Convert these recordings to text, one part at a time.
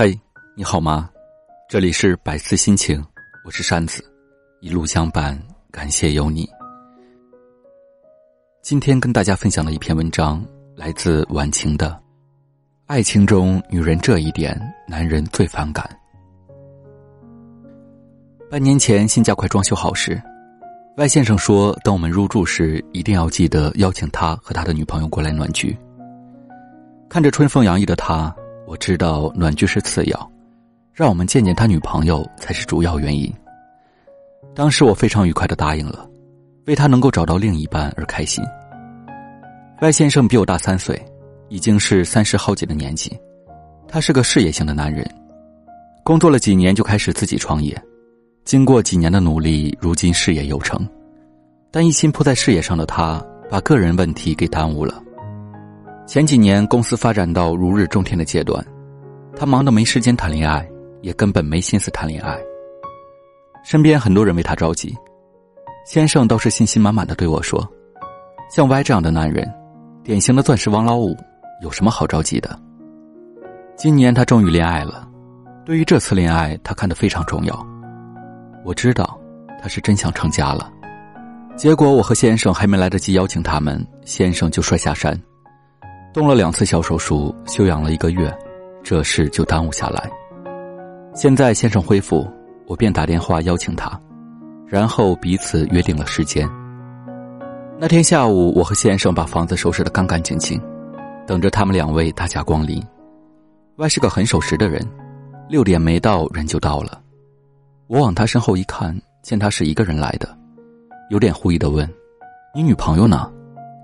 嘿，你好吗？这里是百思心情，我是扇子，一路相伴，感谢有你。今天跟大家分享的一篇文章来自晚晴的《爱情中女人这一点，男人最反感》。半年前新家快装修好时，外先生说，等我们入住时，一定要记得邀请他和他的女朋友过来暖居。看着春风洋溢的他。我知道暖居是次要，让我们见见他女朋友才是主要原因。当时我非常愉快的答应了，为他能够找到另一半而开心。外先生比我大三岁，已经是三十好几的年纪，他是个事业型的男人，工作了几年就开始自己创业，经过几年的努力，如今事业有成，但一心扑在事业上的他，把个人问题给耽误了。前几年公司发展到如日中天的阶段，他忙得没时间谈恋爱，也根本没心思谈恋爱。身边很多人为他着急，先生倒是信心满满的对我说：“像 Y 这样的男人，典型的钻石王老五，有什么好着急的？”今年他终于恋爱了，对于这次恋爱，他看得非常重要。我知道，他是真想成家了。结果我和先生还没来得及邀请他们，先生就摔下山。动了两次小手术，休养了一个月，这事就耽误下来。现在先生恢复，我便打电话邀请他，然后彼此约定了时间。那天下午，我和先生把房子收拾得干干净净，等着他们两位大驾光临。外是个很守时的人，六点没到人就到了。我往他身后一看，见他是一个人来的，有点狐疑的问：“你女朋友呢？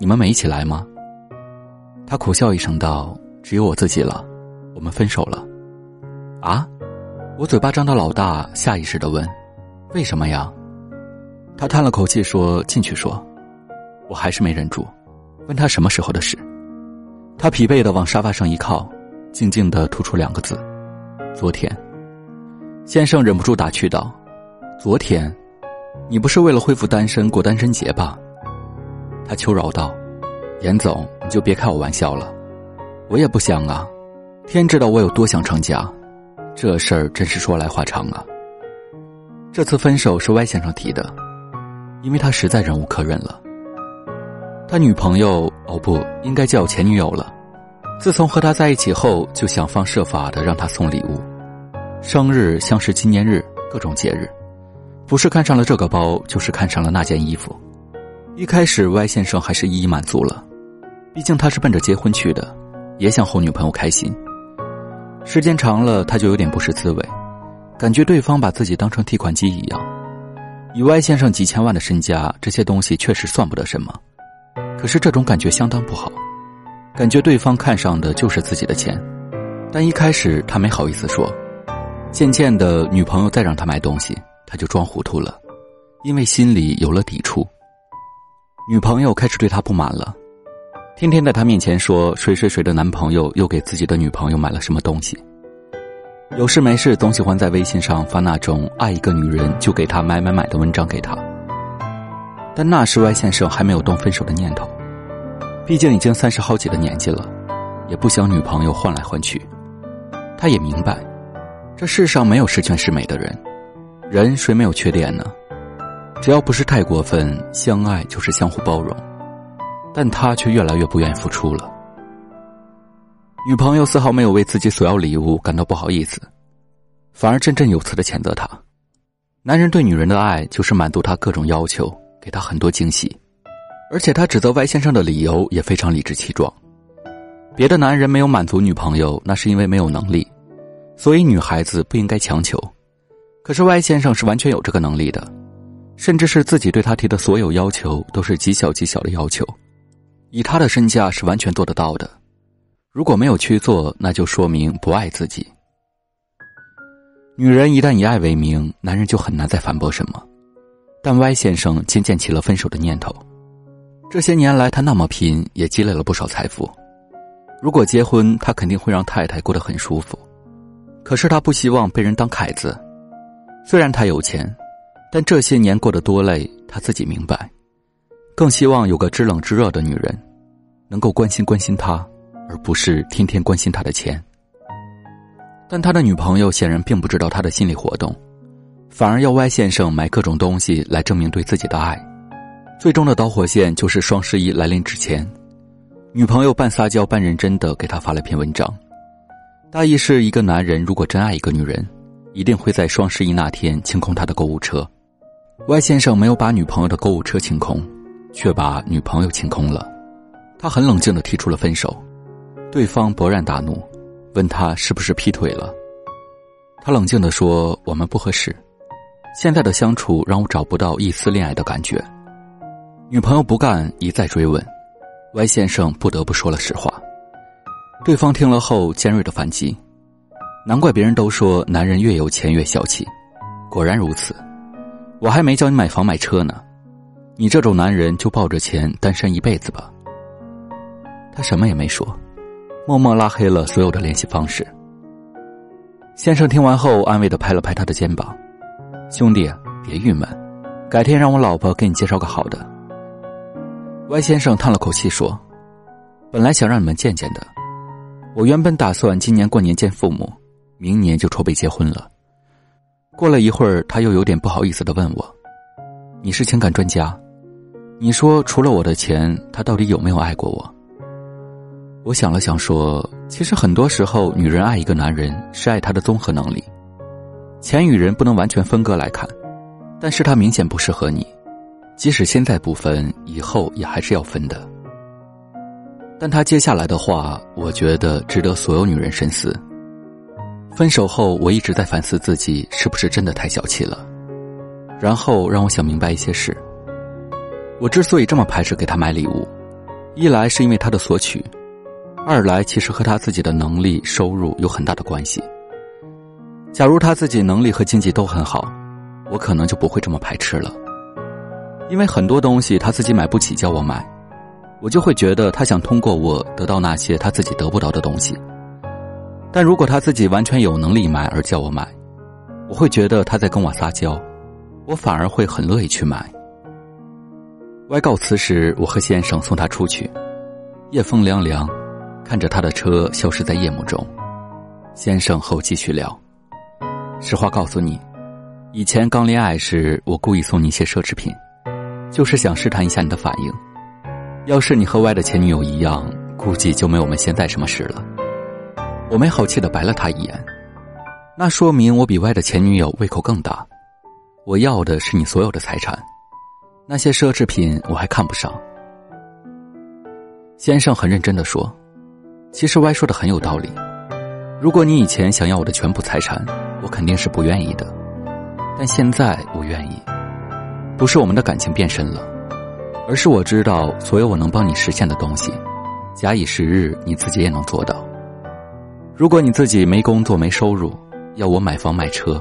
你们没一起来吗？”他苦笑一声道：“只有我自己了，我们分手了。”啊！我嘴巴张得老大，下意识的问：“为什么呀？”他叹了口气说：“进去说。”我还是没忍住，问他什么时候的事。他疲惫的往沙发上一靠，静静的吐出两个字：“昨天。”先生忍不住打趣道：“昨天，你不是为了恢复单身过单身节吧？”他求饶道。严总，你就别开我玩笑了，我也不想啊，天知道我有多想成家，这事儿真是说来话长啊。这次分手是歪先生提的，因为他实在忍无可忍了。他女朋友哦不应该叫前女友了，自从和他在一起后，就想方设法的让他送礼物，生日、相识纪念日、各种节日，不是看上了这个包，就是看上了那件衣服。一开始歪先生还是一一满足了。毕竟他是奔着结婚去的，也想哄女朋友开心。时间长了，他就有点不是滋味，感觉对方把自己当成提款机一样。以 Y 先生几千万的身家，这些东西确实算不得什么，可是这种感觉相当不好，感觉对方看上的就是自己的钱。但一开始他没好意思说，渐渐的，女朋友再让他买东西，他就装糊涂了，因为心里有了抵触。女朋友开始对他不满了。天天在他面前说谁谁谁的男朋友又给自己的女朋友买了什么东西。有事没事总喜欢在微信上发那种爱一个女人就给她买买买的文章给她。但那时歪先生还没有动分手的念头，毕竟已经三十好几的年纪了，也不想女朋友换来换去。他也明白，这世上没有十全十美的人，人谁没有缺点呢？只要不是太过分，相爱就是相互包容。但他却越来越不愿意付出了。女朋友丝毫没有为自己索要礼物感到不好意思，反而振振有词的谴责他。男人对女人的爱就是满足他各种要求，给他很多惊喜，而且他指责歪先生的理由也非常理直气壮。别的男人没有满足女朋友，那是因为没有能力，所以女孩子不应该强求。可是歪先生是完全有这个能力的，甚至是自己对他提的所有要求都是极小极小的要求。以他的身价是完全做得到的，如果没有去做，那就说明不爱自己。女人一旦以爱为名，男人就很难再反驳什么。但 Y 先生渐渐起了分手的念头。这些年来，他那么拼，也积累了不少财富。如果结婚，他肯定会让太太过得很舒服。可是他不希望被人当凯子。虽然他有钱，但这些年过得多累，他自己明白。更希望有个知冷知热的女人，能够关心关心他，而不是天天关心他的钱。但他的女朋友显然并不知道他的心理活动，反而要 Y 先生买各种东西来证明对自己的爱。最终的导火线就是双十一来临之前，女朋友半撒娇半认真的给他发了篇文章，大意是一个男人如果真爱一个女人，一定会在双十一那天清空他的购物车。Y 先生没有把女朋友的购物车清空，却把女朋友清空了。他很冷静的提出了分手，对方勃然大怒。问他是不是劈腿了？他冷静的说：“我们不合适，现在的相处让我找不到一丝恋爱的感觉。”女朋友不干，一再追问，Y 先生不得不说了实话。对方听了后尖锐的反击：“难怪别人都说男人越有钱越小气，果然如此。我还没叫你买房买车呢，你这种男人就抱着钱单身一辈子吧。”他什么也没说。默默拉黑了所有的联系方式。先生听完后，安慰的拍了拍他的肩膀：“兄弟，别郁闷，改天让我老婆给你介绍个好的。”Y 先生叹了口气说：“本来想让你们见见的，我原本打算今年过年见父母，明年就筹备结婚了。”过了一会儿，他又有点不好意思的问我：“你是情感专家，你说除了我的钱，他到底有没有爱过我？”我想了想，说：“其实很多时候，女人爱一个男人是爱他的综合能力，钱与人不能完全分割来看，但是他明显不适合你，即使现在不分，以后也还是要分的。”但他接下来的话，我觉得值得所有女人深思。分手后，我一直在反思自己是不是真的太小气了，然后让我想明白一些事。我之所以这么排斥给他买礼物，一来是因为他的索取。二来，其实和他自己的能力、收入有很大的关系。假如他自己能力和经济都很好，我可能就不会这么排斥了。因为很多东西他自己买不起，叫我买，我就会觉得他想通过我得到那些他自己得不到的东西。但如果他自己完全有能力买而叫我买，我会觉得他在跟我撒娇，我反而会很乐意去买。外告辞时，我和先生送他出去，夜风凉凉。看着他的车消失在夜幕中，先生和我继续聊。实话告诉你，以前刚恋爱时，我故意送你一些奢侈品，就是想试探一下你的反应。要是你和 Y 的前女友一样，估计就没我们现在什么事了。我没好气的白了他一眼，那说明我比 Y 的前女友胃口更大。我要的是你所有的财产，那些奢侈品我还看不上。先生很认真的说。其实歪说的很有道理，如果你以前想要我的全部财产，我肯定是不愿意的，但现在我愿意，不是我们的感情变深了，而是我知道所有我能帮你实现的东西，假以时日你自己也能做到。如果你自己没工作没收入，要我买房买车，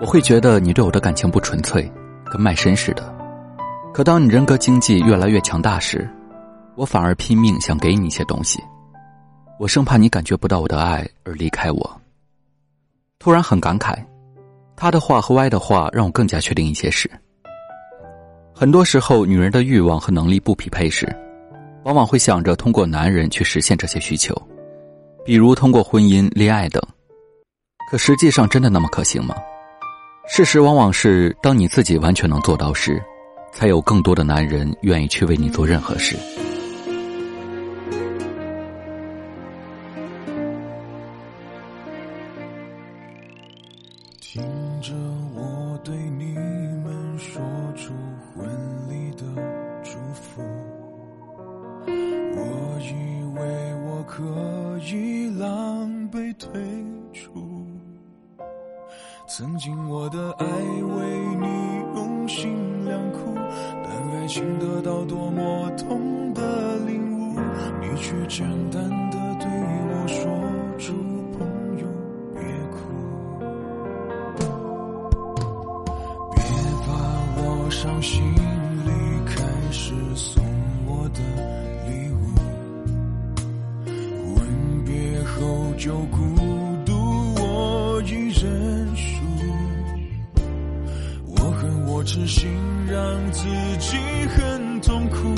我会觉得你对我的感情不纯粹，跟卖身似的。可当你人格经济越来越强大时，我反而拼命想给你一些东西。我生怕你感觉不到我的爱而离开我。突然很感慨，他的话和歪的话让我更加确定一些事。很多时候，女人的欲望和能力不匹配时，往往会想着通过男人去实现这些需求，比如通过婚姻、恋爱等。可实际上，真的那么可行吗？事实往往是，当你自己完全能做到时，才有更多的男人愿意去为你做任何事。听着我对你们说出婚礼的祝福我以为我可以狼狈退出。曾经我的爱为你用心想哭，但爱情得到多么痛的领悟，你却简单的对我说出朋友别哭，别把我伤心痴心让自己很痛苦，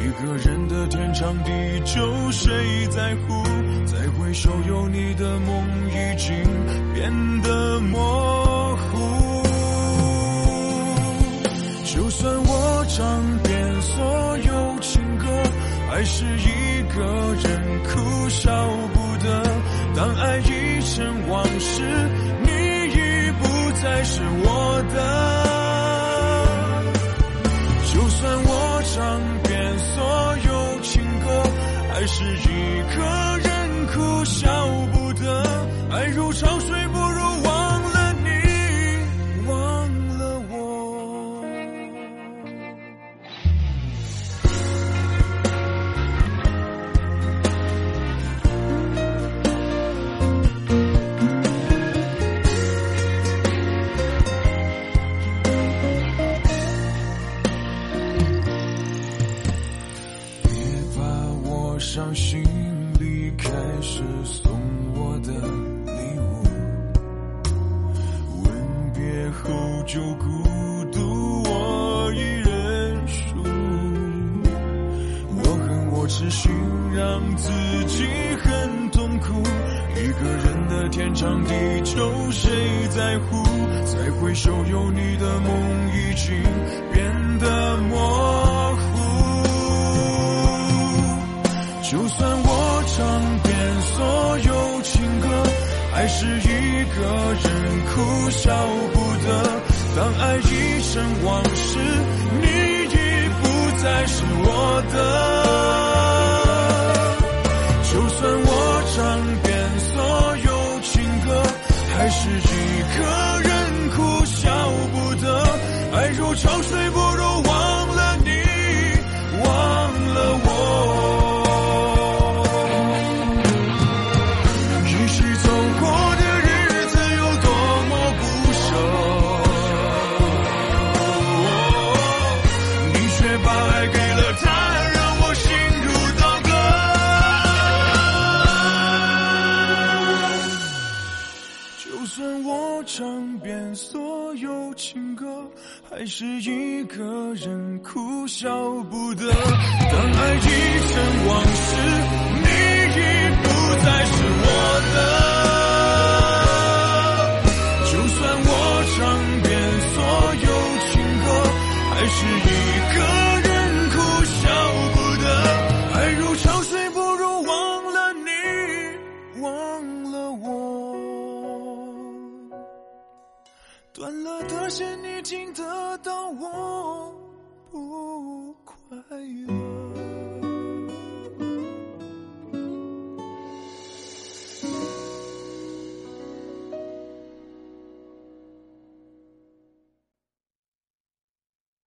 一个人的天长地久，谁在乎？再回首，有你的梦已经变得模糊。就算我唱遍所有情歌，还是一个人哭笑不得。当爱已成往事，你已不再是我的。算我唱遍所有情歌，还是一个人哭笑不得。爱如潮水，就孤独，我一认输。我恨我痴心让自己很痛苦，一个人的天长地久，谁在乎？再回首，有你的梦已经变得模糊。就算我唱遍所有情歌，还是一个人哭笑不得。当爱已成往事，你已不再是我的。就算我唱遍所有情歌，还是一个人哭笑不得。爱如潮水，不如忘了唱遍所有情歌，还是一个人哭笑不得。当爱已成往事，你已不再是我的。断了的线，你听得到我不快乐。